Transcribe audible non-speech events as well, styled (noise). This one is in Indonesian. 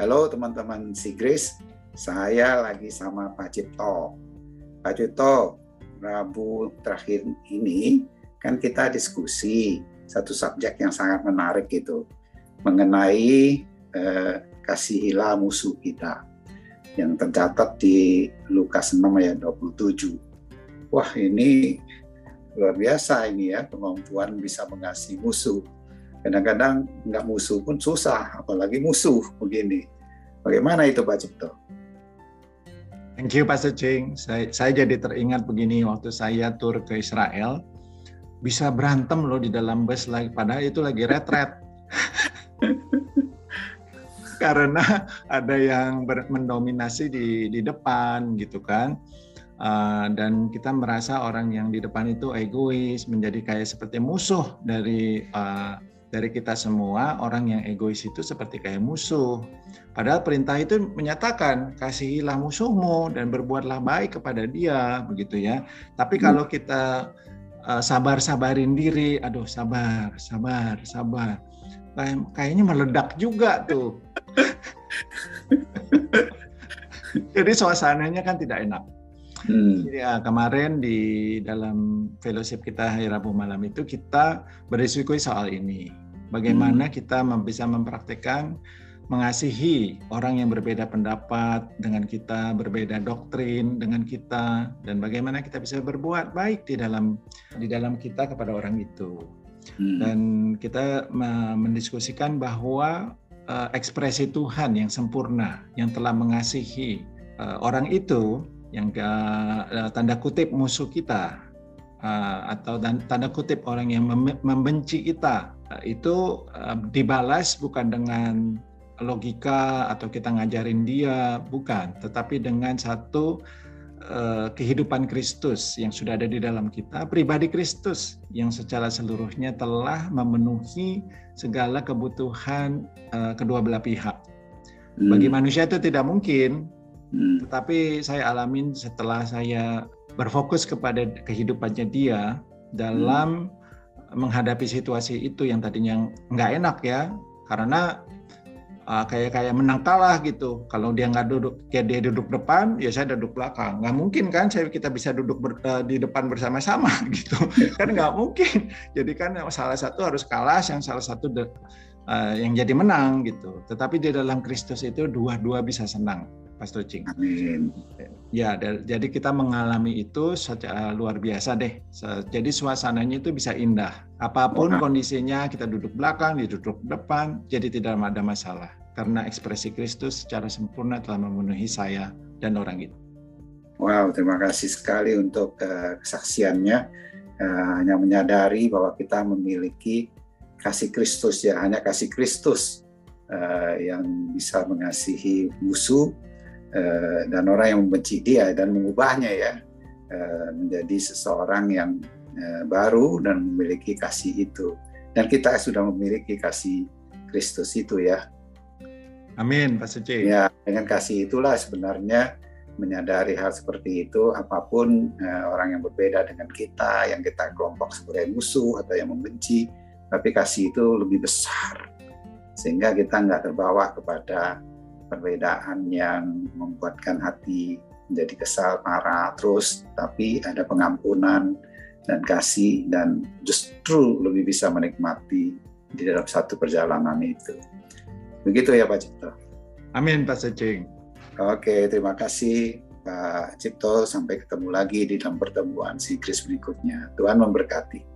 Halo teman-teman Sigris, saya lagi sama Pak Cipto. Pak Cipto, Rabu terakhir ini kan kita diskusi satu subjek yang sangat menarik itu mengenai eh, kasihlah musuh kita yang tercatat di Lukas 6 ayat 27. Wah ini luar biasa ini ya kemampuan bisa mengasihi musuh. Kadang-kadang nggak musuh pun susah, apalagi musuh begini. Bagaimana itu Pak Cipto? Thank you Pak Secing. Saya, saya jadi teringat begini waktu saya tur ke Israel, bisa berantem loh di dalam bus lagi, padahal itu lagi retret. (laughs) Karena ada yang mendominasi di, di depan gitu kan. Uh, dan kita merasa orang yang di depan itu egois, menjadi kayak seperti musuh dari uh, dari kita semua orang yang egois itu seperti kayak musuh. Padahal perintah itu menyatakan kasihilah musuhmu dan berbuatlah baik kepada dia begitu ya. Tapi hmm. kalau kita uh, sabar-sabarin diri, aduh sabar, sabar, sabar. Kayak, kayaknya meledak juga tuh. (laughs) Jadi suasananya kan tidak enak. Hmm. Jadi, ya, kemarin di dalam fellowship kita hari Rabu malam itu kita berdiskusi soal ini. Bagaimana hmm. kita bisa mempraktekkan mengasihi orang yang berbeda pendapat dengan kita, berbeda doktrin dengan kita, dan bagaimana kita bisa berbuat baik di dalam di dalam kita kepada orang itu. Hmm. Dan kita mendiskusikan bahwa uh, ekspresi Tuhan yang sempurna, yang telah mengasihi uh, orang itu yang uh, tanda kutip musuh kita uh, atau tanda kutip orang yang membenci kita uh, itu dibalas bukan dengan logika atau kita ngajarin dia bukan tetapi dengan satu kehidupan Kristus yang sudah ada di dalam kita pribadi Kristus yang secara seluruhnya telah memenuhi segala kebutuhan uh, kedua belah pihak bagi hmm. manusia itu tidak mungkin Hmm. Tetapi saya alamin setelah saya berfokus kepada kehidupannya dia dalam hmm. menghadapi situasi itu yang tadinya nggak enak ya, karena uh, kayak kayak menang kalah gitu. Kalau dia nggak duduk, kayak dia duduk depan, ya saya duduk belakang. Nggak mungkin kan saya kita bisa duduk ber, uh, di depan bersama-sama (laughs) gitu. kan nggak mungkin. Jadi kan salah satu harus kalah, yang salah satu de, uh, yang jadi menang gitu. Tetapi di dalam Kristus itu dua-dua bisa senang. Pastor Cing. Amin. Ya, jadi kita mengalami itu secara luar biasa deh. Jadi suasananya itu bisa indah. Apa pun kondisinya, kita duduk belakang, duduk depan, jadi tidak ada masalah. Karena ekspresi Kristus secara sempurna telah memenuhi saya dan orang itu. Wow, terima kasih sekali untuk uh, kesaksiannya. Uh, hanya menyadari bahwa kita memiliki kasih Kristus ya, hanya kasih Kristus uh, yang bisa mengasihi musuh Eh, dan orang yang membenci dia dan mengubahnya ya eh, menjadi seseorang yang eh, baru dan memiliki kasih itu dan kita sudah memiliki kasih Kristus itu ya. Amin, Pak Suci. Ya, dengan kasih itulah sebenarnya menyadari hal seperti itu apa pun orang yang berbeda dengan kita yang kita kelompok sebagai musuh atau yang membenci tapi kasih itu lebih besar sehingga kita nggak terbawa kepada perbedaan yang membuatkan hati menjadi kesal, marah terus, tapi ada pengampunan dan kasih dan justru lebih bisa menikmati di dalam satu perjalanan itu. Begitu ya Pak Cipto. Amin Pak Secing. Oke, terima kasih Pak Cipto. Sampai ketemu lagi di dalam pertemuan si Kris berikutnya. Tuhan memberkati.